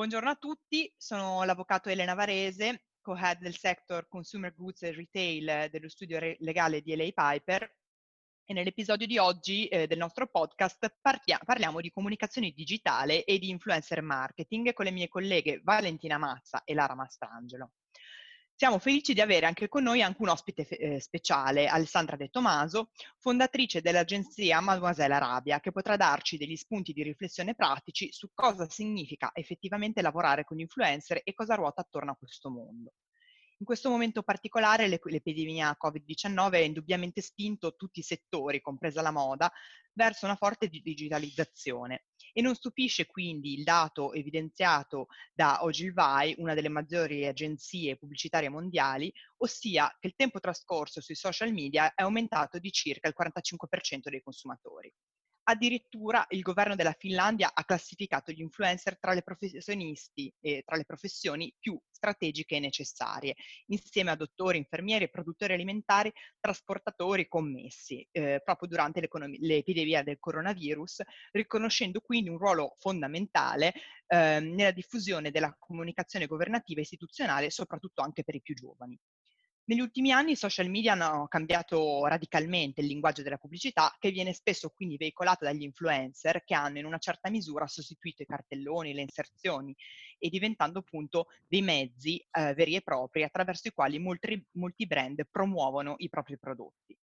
Buongiorno a tutti, sono l'avvocato Elena Varese, co-head del sector Consumer Goods e Retail dello studio re- legale di LA Piper e nell'episodio di oggi eh, del nostro podcast partia- parliamo di comunicazione digitale e di influencer marketing con le mie colleghe Valentina Mazza e Lara Mastrangelo. Siamo felici di avere anche con noi anche un ospite eh, speciale, Alessandra De Tomaso, fondatrice dell'agenzia Mademoiselle Arabia, che potrà darci degli spunti di riflessione pratici su cosa significa effettivamente lavorare con influencer e cosa ruota attorno a questo mondo. In questo momento particolare l'epidemia Covid-19 ha indubbiamente spinto tutti i settori, compresa la moda, verso una forte digitalizzazione e non stupisce quindi il dato evidenziato da Ogilvy, una delle maggiori agenzie pubblicitarie mondiali, ossia che il tempo trascorso sui social media è aumentato di circa il 45% dei consumatori. Addirittura il governo della Finlandia ha classificato gli influencer tra le professionisti e tra le professioni più strategiche e necessarie, insieme a dottori, infermieri, produttori alimentari, trasportatori, commessi, eh, proprio durante l'epidemia del coronavirus, riconoscendo quindi un ruolo fondamentale eh, nella diffusione della comunicazione governativa e istituzionale, soprattutto anche per i più giovani. Negli ultimi anni i social media hanno cambiato radicalmente il linguaggio della pubblicità, che viene spesso quindi veicolato dagli influencer che hanno in una certa misura sostituito i cartelloni, le inserzioni e diventando appunto dei mezzi eh, veri e propri attraverso i quali molti, molti brand promuovono i propri prodotti.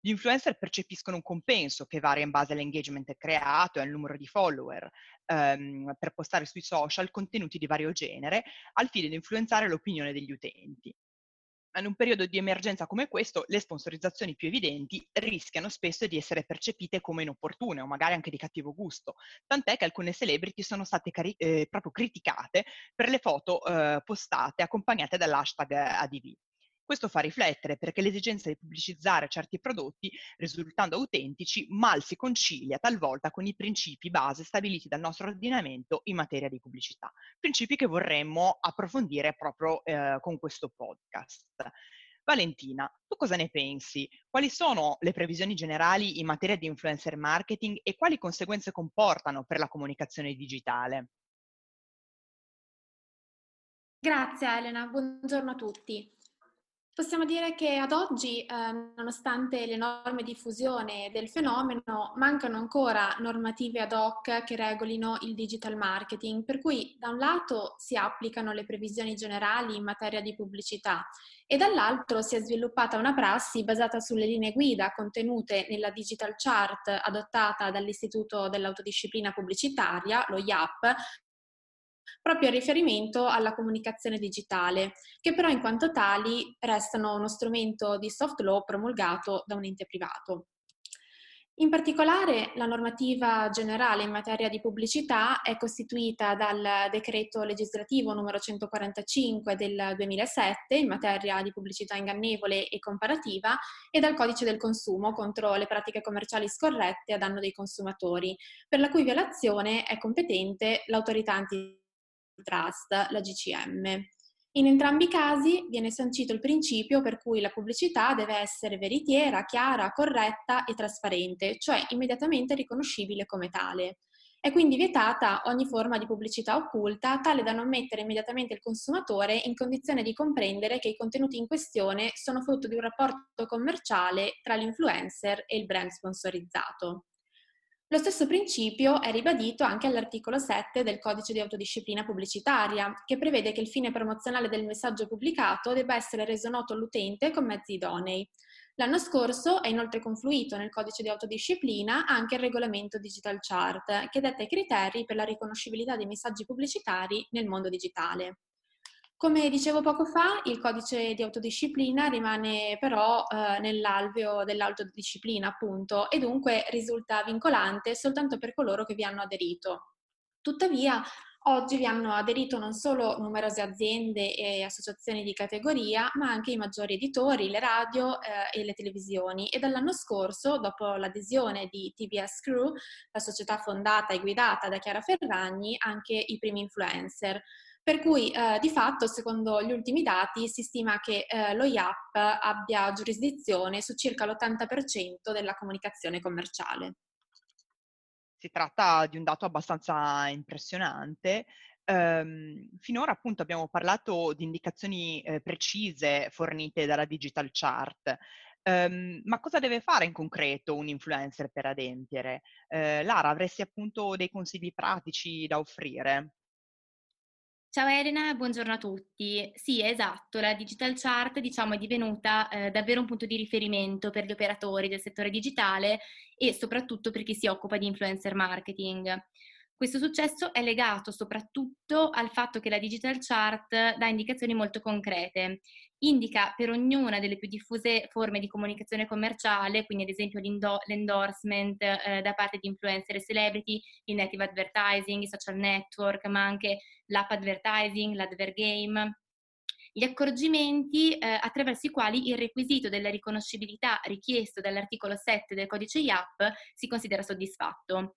Gli influencer percepiscono un compenso che varia in base all'engagement creato e al numero di follower ehm, per postare sui social contenuti di vario genere al fine di influenzare l'opinione degli utenti in un periodo di emergenza come questo, le sponsorizzazioni più evidenti rischiano spesso di essere percepite come inopportune o magari anche di cattivo gusto, tant'è che alcune celebrity sono state cari- eh, proprio criticate per le foto eh, postate accompagnate dall'hashtag ADV. Questo fa riflettere perché l'esigenza di pubblicizzare certi prodotti, risultando autentici, mal si concilia talvolta con i principi base stabiliti dal nostro ordinamento in materia di pubblicità. Principi che vorremmo approfondire proprio eh, con questo podcast. Valentina, tu cosa ne pensi? Quali sono le previsioni generali in materia di influencer marketing e quali conseguenze comportano per la comunicazione digitale? Grazie Elena, buongiorno a tutti. Possiamo dire che ad oggi, eh, nonostante l'enorme diffusione del fenomeno, mancano ancora normative ad hoc che regolino il digital marketing, per cui da un lato si applicano le previsioni generali in materia di pubblicità e dall'altro si è sviluppata una prassi basata sulle linee guida contenute nella digital chart adottata dall'Istituto dell'Autodisciplina Pubblicitaria, lo IAP, proprio in riferimento alla comunicazione digitale, che però in quanto tali restano uno strumento di soft law promulgato da un ente privato. In particolare la normativa generale in materia di pubblicità è costituita dal decreto legislativo numero 145 del 2007 in materia di pubblicità ingannevole e comparativa e dal codice del consumo contro le pratiche commerciali scorrette a danno dei consumatori, per la cui violazione è competente l'autorità anti Trust, la GCM. In entrambi i casi viene sancito il principio per cui la pubblicità deve essere veritiera, chiara, corretta e trasparente, cioè immediatamente riconoscibile come tale. È quindi vietata ogni forma di pubblicità occulta, tale da non mettere immediatamente il consumatore in condizione di comprendere che i contenuti in questione sono frutto di un rapporto commerciale tra l'influencer e il brand sponsorizzato. Lo stesso principio è ribadito anche all'articolo 7 del Codice di autodisciplina pubblicitaria, che prevede che il fine promozionale del messaggio pubblicato debba essere reso noto all'utente con mezzi idonei. L'anno scorso è inoltre confluito nel Codice di autodisciplina anche il regolamento Digital Chart, che detta i criteri per la riconoscibilità dei messaggi pubblicitari nel mondo digitale. Come dicevo poco fa, il codice di autodisciplina rimane però eh, nell'alveo dell'autodisciplina, appunto, e dunque risulta vincolante soltanto per coloro che vi hanno aderito. Tuttavia, oggi vi hanno aderito non solo numerose aziende e associazioni di categoria, ma anche i maggiori editori, le radio eh, e le televisioni. E dall'anno scorso, dopo l'adesione di TBS Crew, la società fondata e guidata da Chiara Ferragni, anche i primi influencer. Per cui eh, di fatto, secondo gli ultimi dati, si stima che eh, lo IAP abbia giurisdizione su circa l'80% della comunicazione commerciale. Si tratta di un dato abbastanza impressionante Um, finora appunto abbiamo parlato di indicazioni eh, precise fornite dalla digital chart, um, ma cosa deve fare in concreto un influencer per adempiere? Uh, Lara, avresti appunto dei consigli pratici da offrire? Ciao Elena, buongiorno a tutti. Sì, esatto, la Digital Chart diciamo, è divenuta eh, davvero un punto di riferimento per gli operatori del settore digitale e soprattutto per chi si occupa di influencer marketing. Questo successo è legato soprattutto al fatto che la digital chart dà indicazioni molto concrete. Indica per ognuna delle più diffuse forme di comunicazione commerciale, quindi ad esempio l'endorsement eh, da parte di influencer e celebrity, il native advertising, i social network, ma anche l'app advertising, l'advergame, gli accorgimenti eh, attraverso i quali il requisito della riconoscibilità richiesto dall'articolo 7 del codice IAP si considera soddisfatto.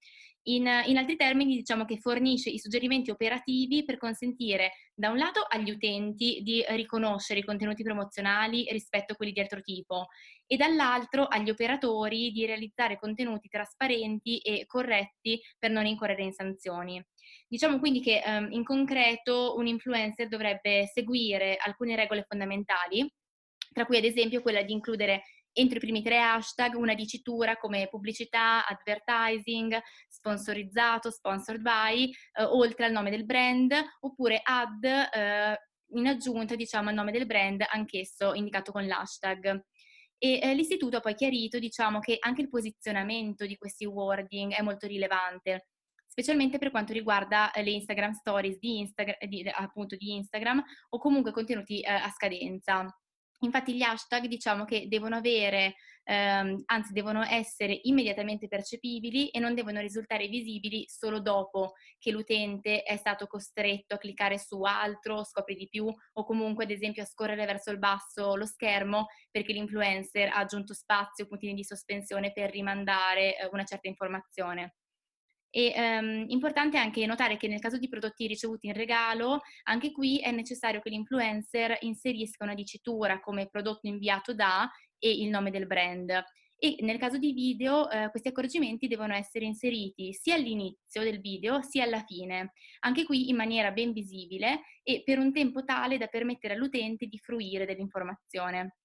In, in, altri termini, diciamo che fornisce i suggerimenti operativi per consentire da un lato agli utenti di riconoscere i contenuti promozionali rispetto a quelli di altro tipo e dall'altro agli operatori di realizzare contenuti trasparenti e corretti per non incorrere in sanzioni. Diciamo quindi che um, in concreto un influencer dovrebbe seguire alcune regole fondamentali, tra cui ad esempio quella di includere entro i primi tre hashtag una dicitura come pubblicità, advertising, sponsorizzato, sponsored by, eh, oltre al nome del brand, oppure ad eh, in aggiunta diciamo al nome del brand, anch'esso indicato con l'hashtag. E eh, l'istituto ha poi chiarito diciamo, che anche il posizionamento di questi wording è molto rilevante specialmente per quanto riguarda eh, le Instagram stories di, Instagram, di, appunto di Instagram o comunque contenuti eh, a scadenza. Infatti gli hashtag diciamo che devono avere, ehm, anzi devono essere immediatamente percepibili e non devono risultare visibili solo dopo che l'utente è stato costretto a cliccare su altro, scopri di più o comunque ad esempio a scorrere verso il basso lo schermo perché l'influencer ha aggiunto spazio, puntini di sospensione per rimandare eh, una certa informazione. E ehm, importante anche notare che nel caso di prodotti ricevuti in regalo, anche qui è necessario che l'influencer inserisca una dicitura come prodotto inviato da e il nome del brand. E nel caso di video eh, questi accorgimenti devono essere inseriti sia all'inizio del video sia alla fine, anche qui in maniera ben visibile e per un tempo tale da permettere all'utente di fruire dell'informazione.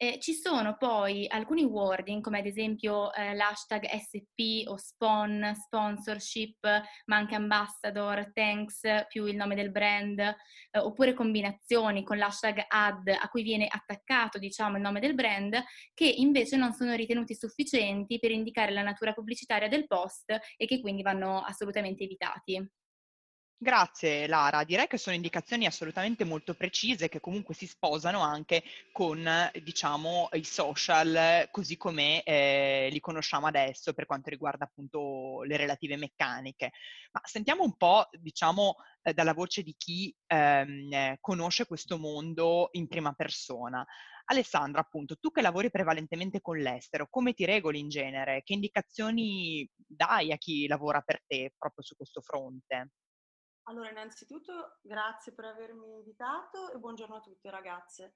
Eh, ci sono poi alcuni wording come ad esempio eh, l'hashtag SP o SPON, sponsorship, ma anche ambassador, thanks più il nome del brand, eh, oppure combinazioni con l'hashtag ad a cui viene attaccato diciamo il nome del brand, che invece non sono ritenuti sufficienti per indicare la natura pubblicitaria del post e che quindi vanno assolutamente evitati. Grazie Lara, direi che sono indicazioni assolutamente molto precise che comunque si sposano anche con diciamo i social così come eh, li conosciamo adesso per quanto riguarda appunto le relative meccaniche. Ma sentiamo un po' diciamo eh, dalla voce di chi ehm, conosce questo mondo in prima persona. Alessandra, appunto, tu che lavori prevalentemente con l'estero, come ti regoli in genere? Che indicazioni dai a chi lavora per te proprio su questo fronte? Allora, innanzitutto grazie per avermi invitato e buongiorno a tutte ragazze.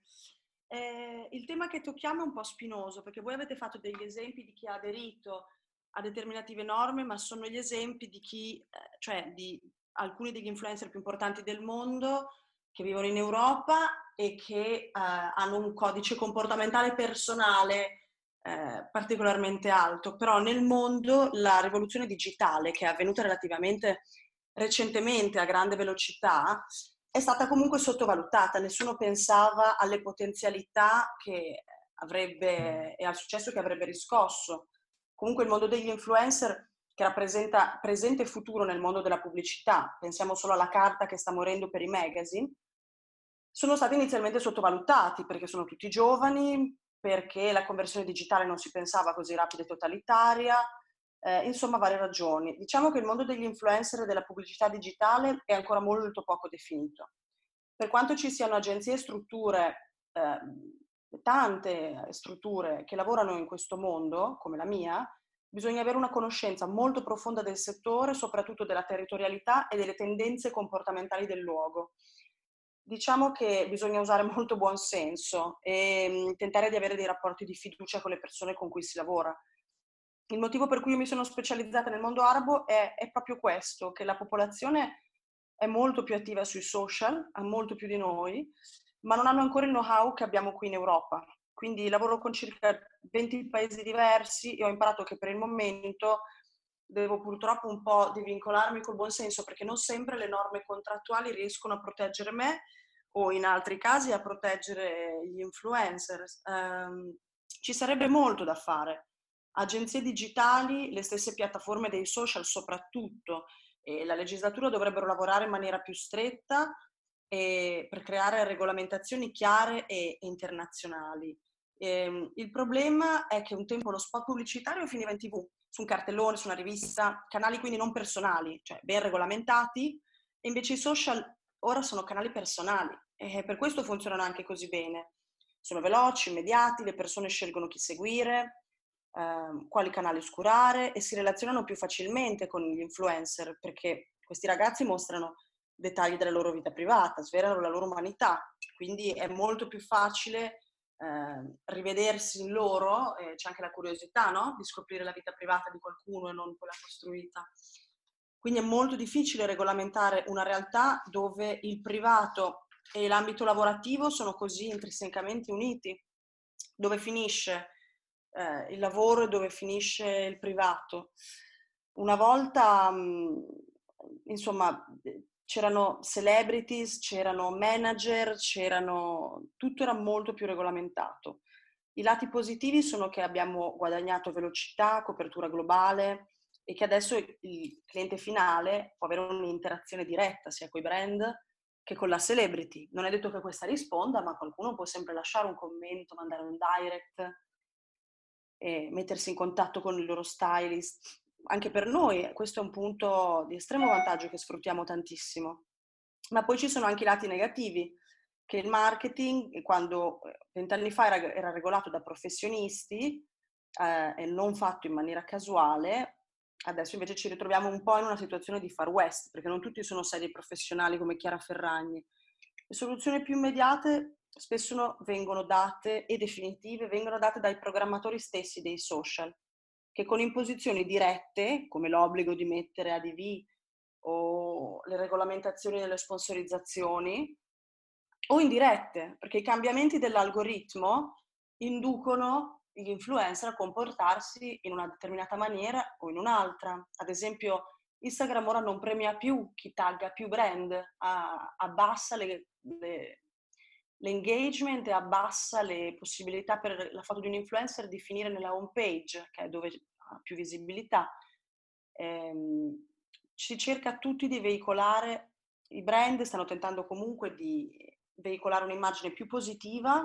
Eh, il tema che tocchiamo è un po' spinoso perché voi avete fatto degli esempi di chi ha aderito a determinative norme, ma sono gli esempi di chi, eh, cioè di alcuni degli influencer più importanti del mondo che vivono in Europa e che eh, hanno un codice comportamentale personale eh, particolarmente alto. Però nel mondo la rivoluzione digitale che è avvenuta relativamente recentemente a grande velocità è stata comunque sottovalutata, nessuno pensava alle potenzialità che avrebbe e al successo che avrebbe riscosso. Comunque il mondo degli influencer che rappresenta presente e futuro nel mondo della pubblicità, pensiamo solo alla carta che sta morendo per i magazine, sono stati inizialmente sottovalutati perché sono tutti giovani, perché la conversione digitale non si pensava così rapida e totalitaria, eh, insomma varie ragioni. Diciamo che il mondo degli influencer e della pubblicità digitale è ancora molto poco definito. Per quanto ci siano agenzie e strutture, eh, tante strutture che lavorano in questo mondo, come la mia, bisogna avere una conoscenza molto profonda del settore, soprattutto della territorialità e delle tendenze comportamentali del luogo. Diciamo che bisogna usare molto buon senso e mm, tentare di avere dei rapporti di fiducia con le persone con cui si lavora il motivo per cui io mi sono specializzata nel mondo arabo è, è proprio questo, che la popolazione è molto più attiva sui social, ha molto più di noi, ma non hanno ancora il know-how che abbiamo qui in Europa. Quindi lavoro con circa 20 paesi diversi e ho imparato che per il momento devo purtroppo un po' divincolarmi col buon senso perché non sempre le norme contrattuali riescono a proteggere me o in altri casi a proteggere gli influencer. Um, ci sarebbe molto da fare. Agenzie digitali, le stesse piattaforme dei social soprattutto, e la legislatura dovrebbero lavorare in maniera più stretta per creare regolamentazioni chiare e internazionali. E, ehm, il problema è che un tempo lo spot pubblicitario finiva in tv, su un cartellone, su una rivista, canali quindi non personali, cioè ben regolamentati, e invece i social ora sono canali personali e per questo funzionano anche così bene. Sono veloci, immediati, le persone scelgono chi seguire, eh, quali canali oscurare e si relazionano più facilmente con gli influencer perché questi ragazzi mostrano dettagli della loro vita privata, svelano la loro umanità, quindi è molto più facile eh, rivedersi in loro, eh, c'è anche la curiosità no? di scoprire la vita privata di qualcuno e non quella costruita. Quindi è molto difficile regolamentare una realtà dove il privato e l'ambito lavorativo sono così intrinsecamente uniti, dove finisce eh, il lavoro e dove finisce il privato. Una volta, mh, insomma, c'erano celebrities, c'erano manager, c'erano... tutto era molto più regolamentato. I lati positivi sono che abbiamo guadagnato velocità, copertura globale e che adesso il cliente finale può avere un'interazione diretta sia con i brand che con la celebrity. Non è detto che questa risponda, ma qualcuno può sempre lasciare un commento, mandare un direct, e mettersi in contatto con il loro stylist anche per noi questo è un punto di estremo vantaggio che sfruttiamo tantissimo. Ma poi ci sono anche i lati negativi, che il marketing, quando eh, vent'anni fa era, era, regolato da professionisti eh, e non fatto in maniera casuale, adesso invece ci ritroviamo un po' in una situazione di far west, perché non tutti sono sedie professionali come Chiara Ferragni. Le soluzioni più immediate spesso vengono date e definitive vengono date dai programmatori stessi dei social, che con imposizioni dirette, come l'obbligo di mettere ADV o le regolamentazioni delle sponsorizzazioni, o indirette, perché i cambiamenti dell'algoritmo inducono gli influencer a comportarsi in una determinata maniera o in un'altra. Ad esempio, Instagram ora non premia più chi tagga più brand, abbassa le, le, l'engagement e abbassa le possibilità per la foto di un influencer di finire nella home page, che è dove ha più visibilità. Ehm, si cerca tutti di veicolare, i brand stanno tentando comunque di veicolare un'immagine più positiva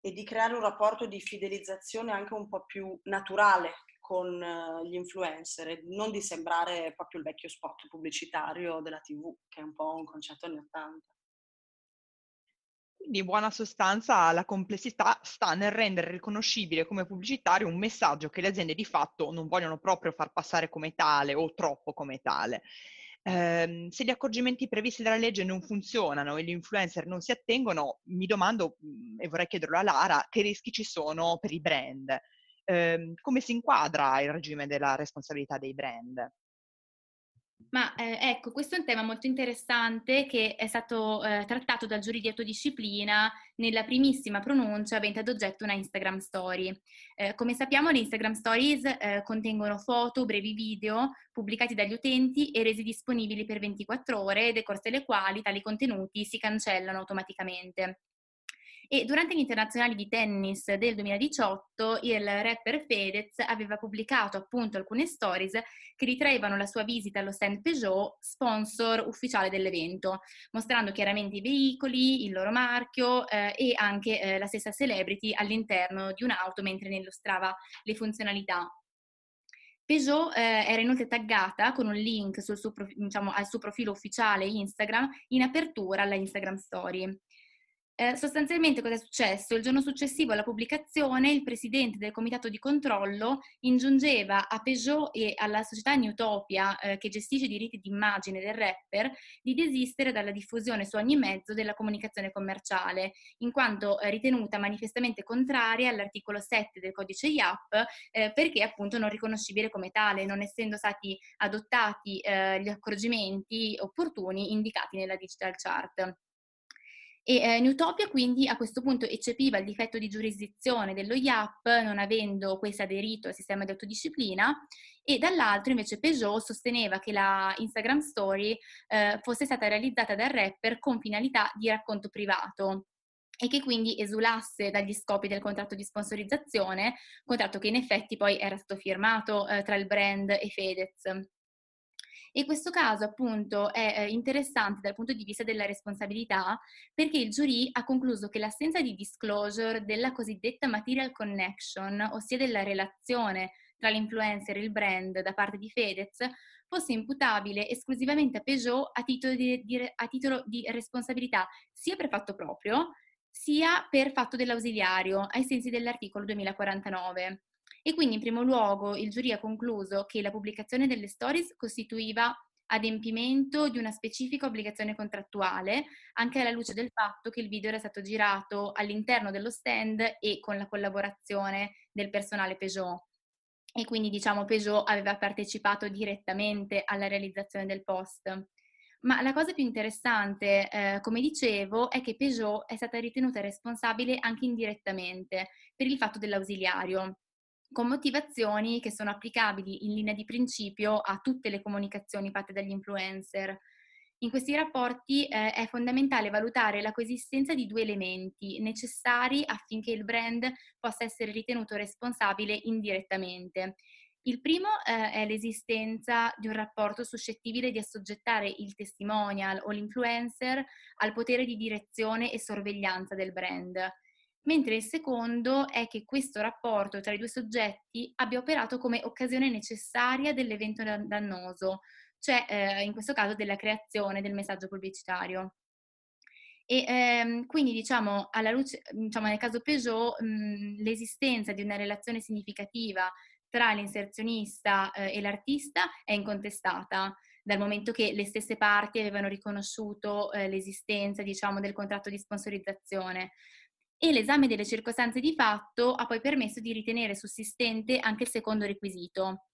e di creare un rapporto di fidelizzazione anche un po' più naturale con eh, gli influencer non di sembrare proprio il vecchio spot pubblicitario della TV, che è un po' un concetto anni 80. Quindi in buona sostanza la complessità sta nel rendere riconoscibile come pubblicitario un messaggio che le aziende di fatto non vogliono proprio far passare come tale o troppo come tale. Eh, se gli accorgimenti previsti dalla legge non funzionano e gli influencer non si attengono, mi domando, mhmm, e vorrei chiederlo a Lara, che rischi ci sono per i brand? Eh, come si inquadra il regime della responsabilità dei brand? Ma eh, ecco, questo è un tema molto interessante che è stato eh, trattato dal giurì di autodisciplina nella primissima pronuncia avente ad oggetto una Instagram Story. Eh, come sappiamo, le Instagram Stories eh, contengono foto, brevi video pubblicati dagli utenti e resi disponibili per 24 ore, decorse le quali tali contenuti si cancellano automaticamente. E durante gli internazionali di tennis del 2018 il rapper Fedez aveva pubblicato appunto alcune stories che ritraevano la sua visita allo stand Peugeot, sponsor ufficiale dell'evento, mostrando chiaramente i veicoli, il loro marchio eh, e anche eh, la stessa celebrity all'interno di un'auto mentre ne illustrava le funzionalità. Peugeot eh, era inoltre taggata con un link suo, diciamo, al suo profilo ufficiale Instagram in apertura alla Instagram Story. Eh, sostanzialmente cosa è successo? Il giorno successivo alla pubblicazione il presidente del comitato di controllo ingiungeva a Peugeot e alla società Newtopia, eh, che gestisce i diritti d'immagine del rapper, di desistere dalla diffusione su ogni mezzo della comunicazione commerciale, in quanto eh, ritenuta manifestamente contraria all'articolo 7 del codice IAP, eh, perché appunto non riconoscibile come tale, non essendo stati adottati eh, gli accorgimenti opportuni indicati nella digital chart. E eh, Newtopia quindi a questo punto eccepiva il difetto di giurisdizione dello IAP, non avendo questo aderito al sistema di autodisciplina, e dall'altro invece Peugeot sosteneva che la Instagram Story eh, fosse stata realizzata dal rapper con finalità di racconto privato e che quindi esulasse dagli scopi del contratto di sponsorizzazione, contratto che in effetti poi era stato firmato eh, tra il brand e Fedez. E questo caso appunto è eh, interessante dal punto di vista della responsabilità perché il giurì ha concluso che l'assenza di disclosure della cosiddetta material connection, ossia della relazione tra l'influencer e il brand da parte di Fedez, fosse imputabile esclusivamente a Peugeot a titolo di, di, a titolo di responsabilità sia per fatto proprio, sia per fatto dell'ausiliario, ai sensi dell'articolo 2049. E quindi in primo luogo il giurì ha concluso che la pubblicazione delle stories costituiva adempimento di una specifica obbligazione contrattuale, anche alla luce del fatto che il video era stato girato all'interno dello stand e con la collaborazione del personale Peugeot. E quindi diciamo Peugeot aveva partecipato direttamente alla realizzazione del post. Ma la cosa più interessante, eh, come dicevo, è che Peugeot è stata ritenuta responsabile anche indirettamente per il fatto dell'ausiliario con motivazioni che sono applicabili in linea di principio a tutte le comunicazioni fatte dagli influencer. In questi rapporti eh, è fondamentale valutare la coesistenza di due elementi necessari affinché il brand possa essere ritenuto responsabile indirettamente. Il primo eh, è l'esistenza di un rapporto suscettibile di assoggettare il testimonial o l'influencer al potere di direzione e sorveglianza del brand mentre il secondo è che questo rapporto tra i due soggetti abbia operato come occasione necessaria dell'evento dannoso, cioè eh, in questo caso della creazione del messaggio pubblicitario. E ehm, quindi diciamo, luce, diciamo, nel caso Peugeot mh, l'esistenza di una relazione significativa tra l'inserzionista eh, e l'artista è incontestata, dal momento che le stesse parti avevano riconosciuto eh, l'esistenza diciamo, del contratto di sponsorizzazione e l'esame delle circostanze di fatto ha poi permesso di ritenere sussistente anche il secondo requisito.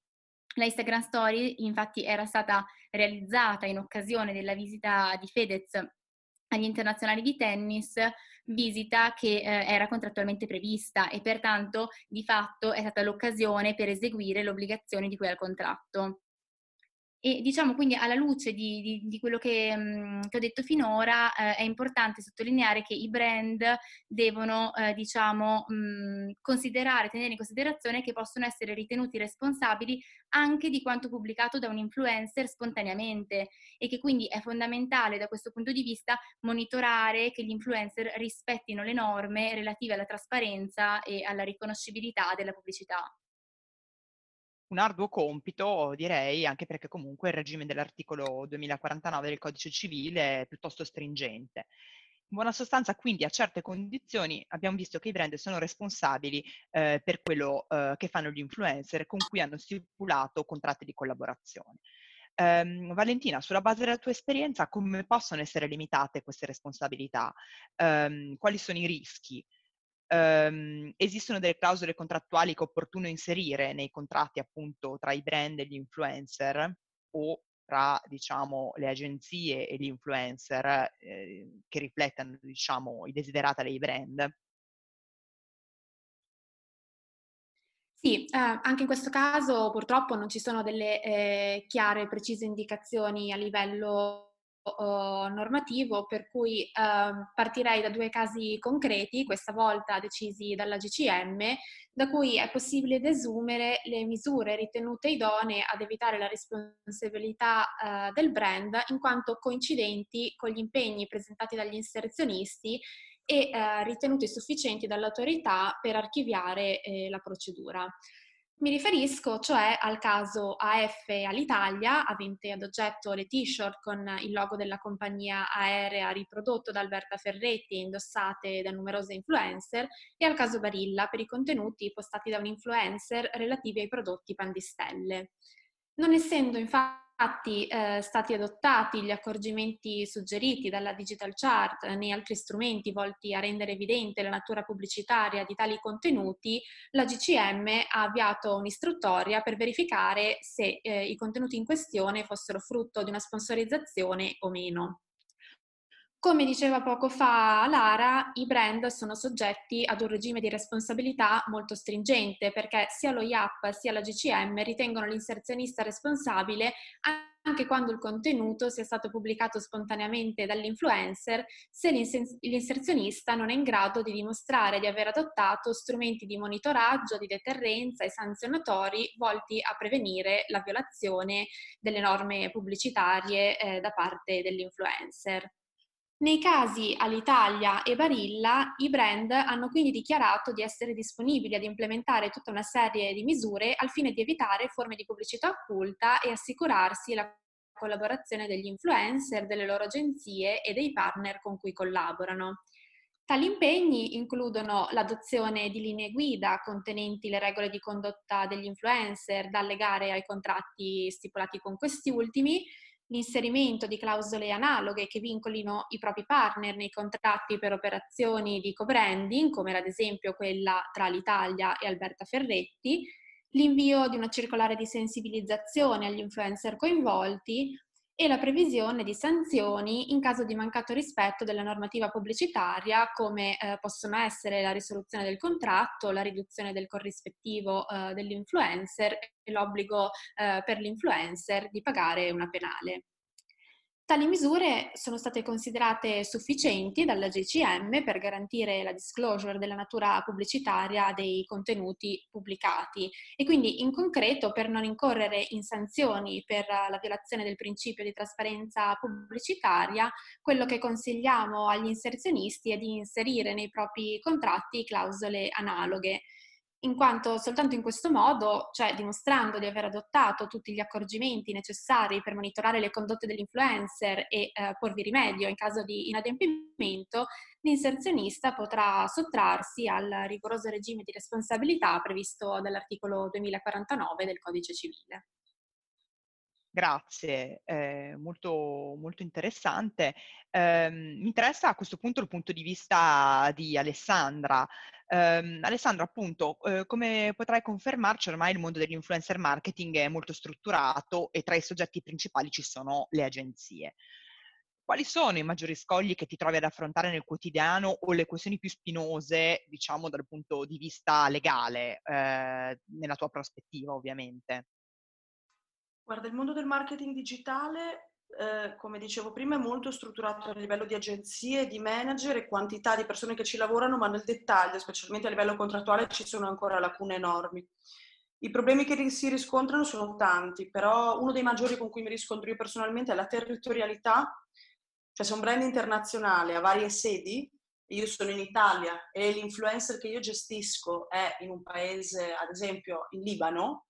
La Instagram Story infatti era stata realizzata in occasione della visita di Fedez agli internazionali di tennis, visita che eh, era contrattualmente prevista e pertanto di fatto è stata l'occasione per eseguire l'obbligazione di cui al contratto. E diciamo quindi alla luce di, di, di quello che, mh, mm, ho detto finora eh, è importante sottolineare che i brand devono eh, diciamo mh, mm, considerare, tenere in considerazione che possono essere ritenuti responsabili anche di quanto pubblicato da un influencer spontaneamente e che quindi è fondamentale da questo punto di vista monitorare che gli influencer rispettino le norme relative alla trasparenza e alla riconoscibilità della pubblicità un arduo compito, direi, anche perché comunque il regime dell'articolo 2049 del codice civile è piuttosto stringente. In buona sostanza, quindi, a certe condizioni abbiamo visto che i brand sono responsabili eh, per quello eh, che fanno gli influencer con cui hanno stipulato contratti di collaborazione. Um, Valentina, sulla base della tua esperienza, come possono essere limitate queste responsabilità? Um, quali sono i rischi? Ehm, esistono delle clausole contrattuali che è opportuno inserire nei contratti appunto tra i brand e gli influencer o tra diciamo le agenzie e gli influencer eh, che riflettano diciamo i desiderata dei brand? Sì, eh, anche in questo caso purtroppo non ci sono delle eh, chiare e precise indicazioni a livello normativo, per cui uh, partirei da due casi concreti, questa volta decisi dalla GCM, da cui è possibile desumere le misure ritenute idonee ad evitare la responsabilità uh, del brand in quanto coincidenti con gli impegni presentati dagli inserzionisti e ritenuti sufficienti dall'autorità per archiviare eh, la procedura. Mi riferisco cioè al caso AF all'Italia, avente ad oggetto le t-shirt con il logo della compagnia aerea riprodotto da Alberta Ferretti e indossate da numerose influencer, e al caso Barilla per i contenuti postati da un influencer relativi ai prodotti pandistelle. Non essendo infatti eh, stati adottati gli accorgimenti suggeriti dalla Digital Chart né altri strumenti volti a rendere evidente la natura pubblicitaria di tali contenuti, la GCM ha avviato un'istruttoria per verificare se eh, i contenuti in questione fossero frutto di una sponsorizzazione o meno. Come diceva poco fa Lara, i brand sono soggetti ad un regime di responsabilità molto stringente perché sia lo IAP sia la GCM ritengono l'inserzionista responsabile anche quando il contenuto sia stato pubblicato spontaneamente dall'influencer, se l'inserzionista non è in grado di dimostrare di aver adottato strumenti di monitoraggio, di deterrenza e sanzionatori volti a prevenire la violazione delle norme pubblicitarie eh, da parte dell'influencer. Nei casi Alitalia e Barilla, i brand hanno quindi dichiarato di essere disponibili ad implementare tutta una serie di misure al fine di evitare forme di pubblicità occulta e assicurarsi la collaborazione degli influencer, delle loro agenzie e dei partner con cui collaborano. Tali impegni includono l'adozione di linee guida contenenti le regole di condotta degli influencer da legare ai contratti stipulati con questi ultimi, l'inserimento di clausole analoghe che vincolino i propri partner nei contratti per operazioni di co-branding, come ad esempio quella tra l'Italia e Alberta Ferretti, l'invio di una circolare di sensibilizzazione agli influencer coinvolti e la previsione di sanzioni in caso di mancato rispetto della normativa pubblicitaria, come eh, possono essere la risoluzione del contratto, la riduzione del corrispettivo eh, dell'influencer e l'obbligo eh, per l'influencer di pagare una penale. Tali misure sono state considerate sufficienti dalla GCM per garantire la disclosure della natura pubblicitaria dei contenuti pubblicati e quindi in concreto per non incorrere in sanzioni per la violazione del principio di trasparenza pubblicitaria, quello che consigliamo agli inserzionisti è di inserire nei propri contratti clausole analoghe in quanto soltanto in questo modo, cioè dimostrando di aver adottato tutti gli accorgimenti necessari per monitorare le condotte dell'influencer e eh, porvi rimedio in caso di inadempimento, l'inserzionista potrà sottrarsi al rigoroso regime di responsabilità previsto dall'articolo 2049 del Codice Civile. Grazie, eh, molto, molto interessante. Eh, mi interessa a questo punto il punto di vista di Alessandra. Eh, Alessandra, appunto, eh, come potrai confermarci, ormai il mondo dell'influencer marketing è molto strutturato e tra i soggetti principali ci sono le agenzie. Quali sono i maggiori scogli che ti trovi ad affrontare nel quotidiano o le questioni più spinose, diciamo, dal punto di vista legale, eh, nella tua prospettiva, ovviamente? Guarda, il mondo del marketing digitale, eh, come dicevo prima, è molto strutturato a livello di agenzie, di manager e quantità di persone che ci lavorano, ma nel dettaglio, specialmente a livello contrattuale, ci sono ancora lacune enormi. I problemi che si riscontrano sono tanti, però uno dei maggiori con cui mi riscontro io personalmente è la territorialità, cioè se un brand internazionale ha varie sedi, io sono in Italia e l'influencer che io gestisco è in un paese, ad esempio in Libano,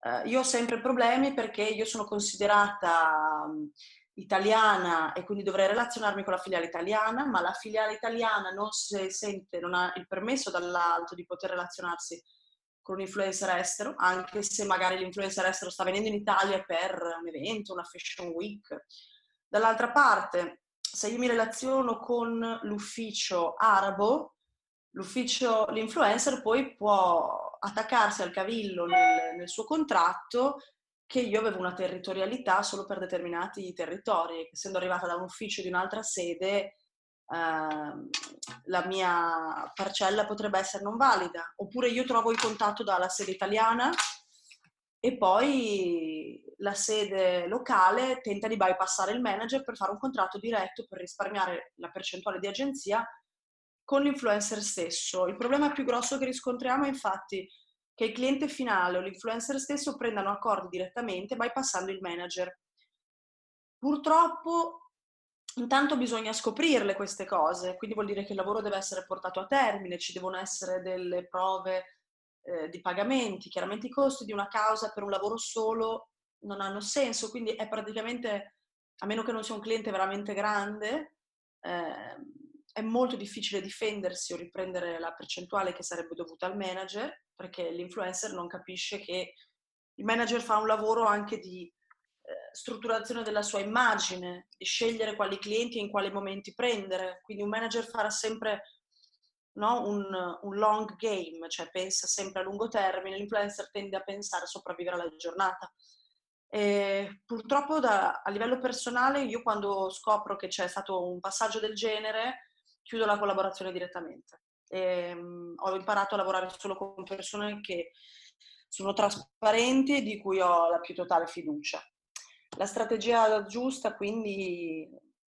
Uh, io ho sempre problemi perché io sono considerata um, italiana e quindi dovrei relazionarmi con la filiale italiana, ma la filiale italiana non si sente, non ha il permesso dall'alto di poter relazionarsi con un influencer estero, anche se magari l'influencer estero sta venendo in Italia per un evento, una fashion week. Dall'altra parte, se io mi relaziono con l'ufficio arabo, l'ufficio, l'influencer poi può attaccarsi al cavillo nel, nel, suo contratto che io avevo una territorialità solo per determinati territori, essendo arrivata da un ufficio di un'altra sede, eh, la mia parcella potrebbe essere non valida. Oppure io trovo il contatto dalla sede italiana e poi la sede locale tenta di bypassare il manager per fare un contratto diretto per risparmiare la percentuale di agenzia con l'influencer stesso. Il problema più grosso che riscontriamo è infatti che il cliente finale o l'influencer stesso prendano accordi direttamente bypassando il manager. Purtroppo intanto bisogna scoprirle queste cose, quindi vuol dire che il lavoro deve essere portato a termine, ci devono essere delle prove eh, di pagamenti. Chiaramente i costi di una causa per un lavoro solo non hanno senso, quindi è praticamente, a meno che non sia un cliente veramente grande, eh, è molto difficile difendersi o riprendere la percentuale che sarebbe dovuta al manager, perché l'influencer non capisce che il manager fa un lavoro anche di eh, strutturazione della sua immagine, di scegliere quali clienti e in quali momenti prendere. Quindi un manager farà sempre no, un, un, long game, cioè pensa sempre a lungo termine, l'influencer tende a pensare a sopravvivere alla giornata. E purtroppo da, a livello personale io quando scopro che c'è stato un passaggio del genere chiudo la collaborazione direttamente. E, um, ho imparato a lavorare solo con persone che sono trasparenti e di cui ho la più totale fiducia. La strategia giusta quindi,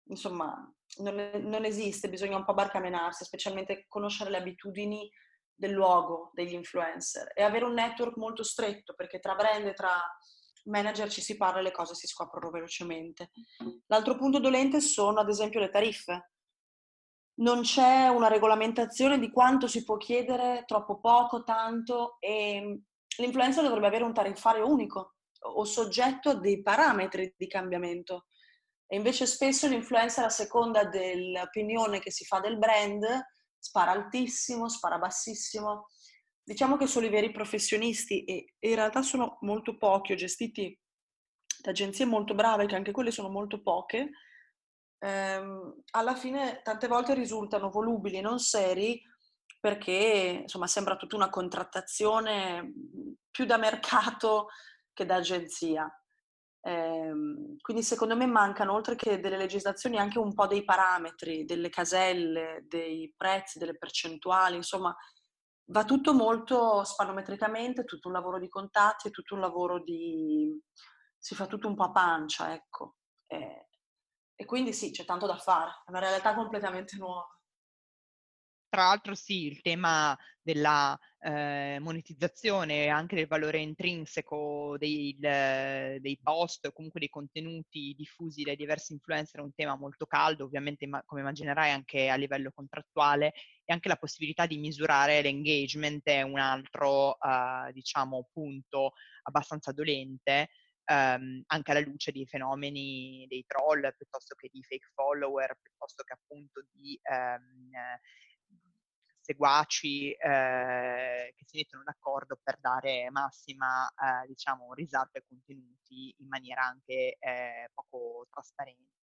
insomma, non, non esiste, bisogna un po' barcamenarsi, specialmente conoscere le abitudini del luogo degli influencer e avere un network molto stretto perché tra brand e tra manager ci si parla e le cose si scoprono velocemente. L'altro punto dolente sono ad esempio le tariffe. Non c'è una regolamentazione di quanto si può chiedere, troppo poco, tanto e l'influencer dovrebbe avere un tariffario unico o soggetto a dei parametri di cambiamento. E invece spesso l'influencer a seconda dell'opinione che si fa del brand spara altissimo, spara bassissimo. Diciamo che solo i veri professionisti, e in realtà sono molto pochi, ho gestiti da agenzie molto brave, che anche quelle sono molto poche, ehm, alla fine tante volte risultano volubili e non seri perché insomma sembra tutta una contrattazione più da mercato che da agenzia. Ehm, quindi secondo me mancano, oltre che delle legislazioni, anche un po' dei parametri, delle caselle, dei prezzi, delle percentuali, insomma va tutto molto spanometricamente, tutto un lavoro di contatti, tutto un lavoro di... si fa tutto un po' a pancia, ecco. E, e quindi sì, c'è tanto da fare, è una realtà completamente nuova. Tra l'altro sì, il tema della eh, monetizzazione e anche del valore intrinseco dei, dei post o comunque dei contenuti diffusi dai diversi influencer è un tema molto caldo, ovviamente come immaginerai anche a livello contrattuale e anche la possibilità di misurare l'engagement è un altro eh, diciamo punto abbastanza dolente. Um, anche alla luce dei fenomeni dei troll piuttosto che di fake follower, piuttosto che appunto di um, seguaci eh, che si mettono d'accordo per dare massima, eh, diciamo, risalto ai contenuti in maniera anche eh, poco trasparente.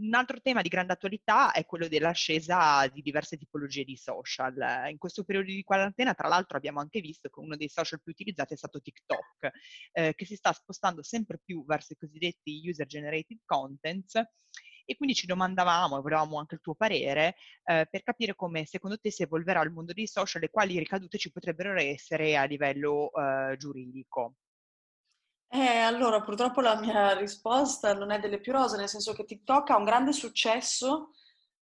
Un altro tema di grande attualità è quello dell'ascesa di diverse tipologie di social. In questo periodo di quarantena, tra l'altro, abbiamo anche visto che uno dei social più utilizzati è stato TikTok, eh, che si sta spostando sempre più verso i cosiddetti user-generated contents e quindi ci domandavamo e volevamo anche il tuo parere eh, per capire come secondo te si evolverà il mondo dei social e quali ricadute ci potrebbero essere a livello eh, giuridico. Eh, allora, purtroppo la mia risposta non è delle più rose, nel senso che TikTok ha un grande successo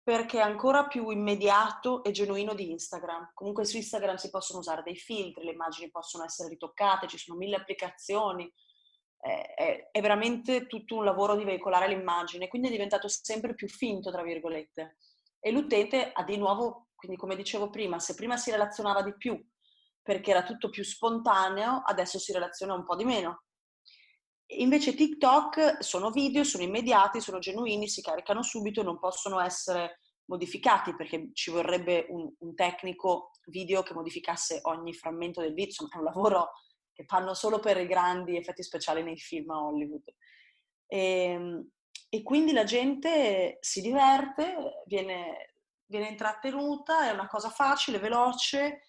perché è ancora più immediato e genuino di Instagram. Comunque su Instagram si possono usare dei filtri, le immagini possono essere ritoccate, ci sono mille applicazioni, è, è, veramente tutto un lavoro di veicolare l'immagine, quindi è diventato sempre più finto, tra virgolette. E l'utente ha di nuovo, quindi come dicevo prima, se prima si relazionava di più perché era tutto più spontaneo, adesso si relaziona un po' di meno. Invece TikTok sono video, sono immediati, sono genuini, si caricano subito, non possono essere modificati perché ci vorrebbe un, un tecnico video che modificasse ogni frammento del video, insomma è un lavoro che fanno solo per i grandi effetti speciali nei film a Hollywood. E, ehm, e quindi la gente si diverte, viene, viene, intrattenuta, è una cosa facile, veloce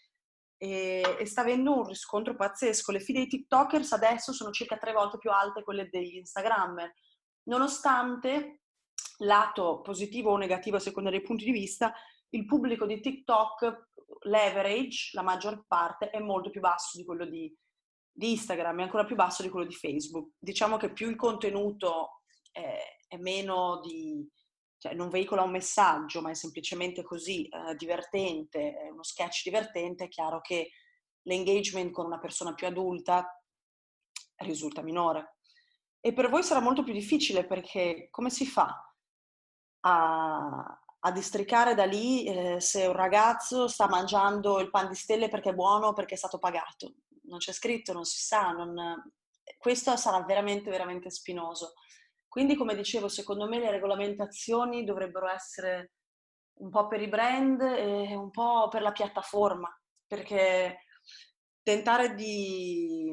e, e, sta avendo un riscontro pazzesco. Le file dei TikTokers adesso sono circa tre volte più alte quelle degli Instagrammer, nonostante lato positivo o negativo a seconda dei punti di vista, il pubblico di TikTok, l'average, la maggior parte, è molto più basso di quello di, di Instagram è ancora più basso di quello di Facebook. Diciamo che più il contenuto è, è meno di... Cioè non veicola un messaggio, ma è semplicemente così eh, divertente, uno sketch divertente, è chiaro che l'engagement con una persona più adulta risulta minore. E per voi sarà molto più difficile perché come si fa a, a districare da lì eh, se un ragazzo sta mangiando il pan di stelle perché è buono o perché è stato pagato. Non c'è scritto, non si sa, non... questo sarà veramente, veramente spinoso. Quindi, come dicevo, secondo me le regolamentazioni dovrebbero essere un po' per i brand e un po' per la piattaforma, perché tentare di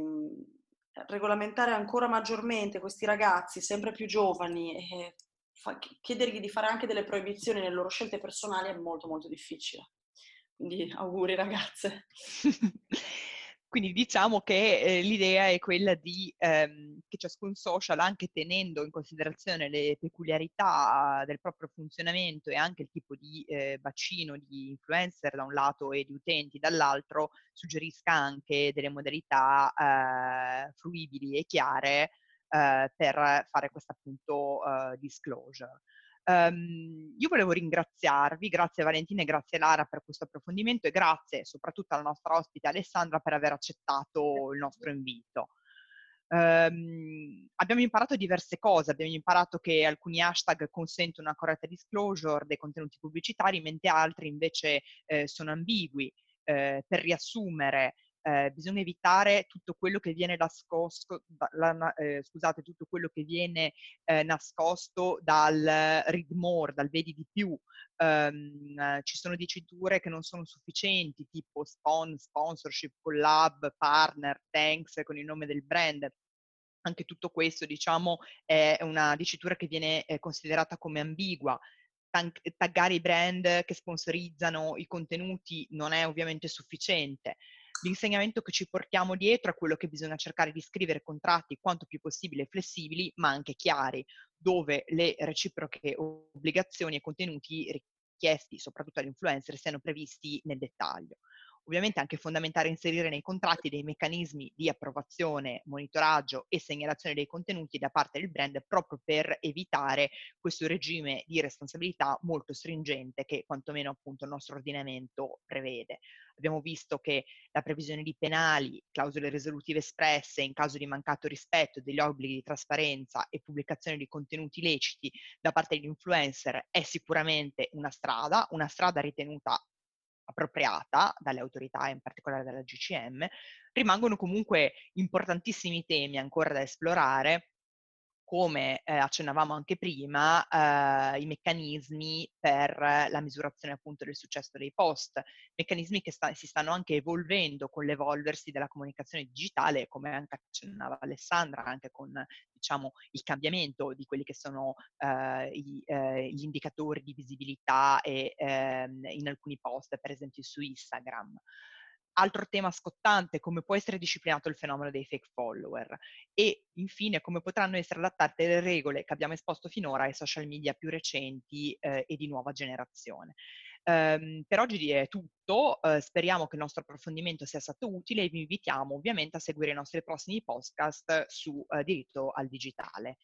regolamentare ancora maggiormente questi ragazzi sempre più giovani e chiedergli di fare anche delle proibizioni nelle loro scelte personali è molto molto difficile. Quindi auguri ragazze. Quindi diciamo che eh, l'idea è quella di ehm, che ciascun social, anche tenendo in considerazione le peculiarità del proprio funzionamento e anche il tipo di eh, bacino di influencer da un lato e di utenti dall'altro, suggerisca anche delle modalità eh, fruibili e chiare eh, per fare questo appunto eh, disclosure. Um, io volevo ringraziarvi, grazie Valentina e grazie Lara per questo approfondimento e grazie soprattutto alla nostra ospite Alessandra per aver accettato il nostro invito. Um, abbiamo imparato diverse cose, abbiamo imparato che alcuni hashtag consentono una corretta disclosure dei contenuti pubblicitari, mentre altri invece eh, sono ambigui. Eh, per riassumere, eh, bisogna evitare tutto quello che viene nascosto, la, eh, scusate, tutto quello che viene eh, nascosto dal read more, dal vedi di più. Um, ci sono diciture che non sono sufficienti, tipo spawn, sponsorship, collab, partner, thanks con il nome del brand. Anche tutto questo, diciamo, è una dicitura che viene eh, considerata come ambigua taggare i brand che sponsorizzano i contenuti non è ovviamente sufficiente. L'insegnamento che ci portiamo dietro è quello che bisogna cercare di scrivere contratti quanto più possibile flessibili, ma anche chiari, dove le reciproche obbligazioni e contenuti richiesti soprattutto agli influencer siano previsti nel dettaglio. Ovviamente anche fondamentale inserire nei contratti dei meccanismi di approvazione, monitoraggio e segnalazione dei contenuti da parte del brand proprio per evitare questo regime di responsabilità molto stringente che quantomeno appunto il nostro ordinamento prevede. Abbiamo visto che la previsione di penali, clausole risolutive espresse in caso di mancato rispetto degli obblighi di trasparenza e pubblicazione di contenuti leciti da parte degli influencer è sicuramente una strada, una strada ritenuta appropriata dalle autorità, in particolare dalla GCM, rimangono comunque importantissimi temi ancora da esplorare come eh, accennavamo anche prima, eh, i meccanismi per la misurazione appunto del successo dei post, meccanismi che sta, si stanno anche evolvendo con l'evolversi della comunicazione digitale, come anche accennava Alessandra, anche con diciamo, il cambiamento di quelli che sono eh, i, eh, gli indicatori di visibilità e, ehm, in alcuni post, per esempio su Instagram. Altro tema scottante, come può essere disciplinato il fenomeno dei fake follower e infine come potranno essere adattate le regole che abbiamo esposto finora ai social media più recenti eh, e di nuova generazione. Um, per oggi è tutto, uh, speriamo che il nostro approfondimento sia stato utile e vi invitiamo ovviamente a seguire i nostri prossimi podcast su uh, diritto al digitale.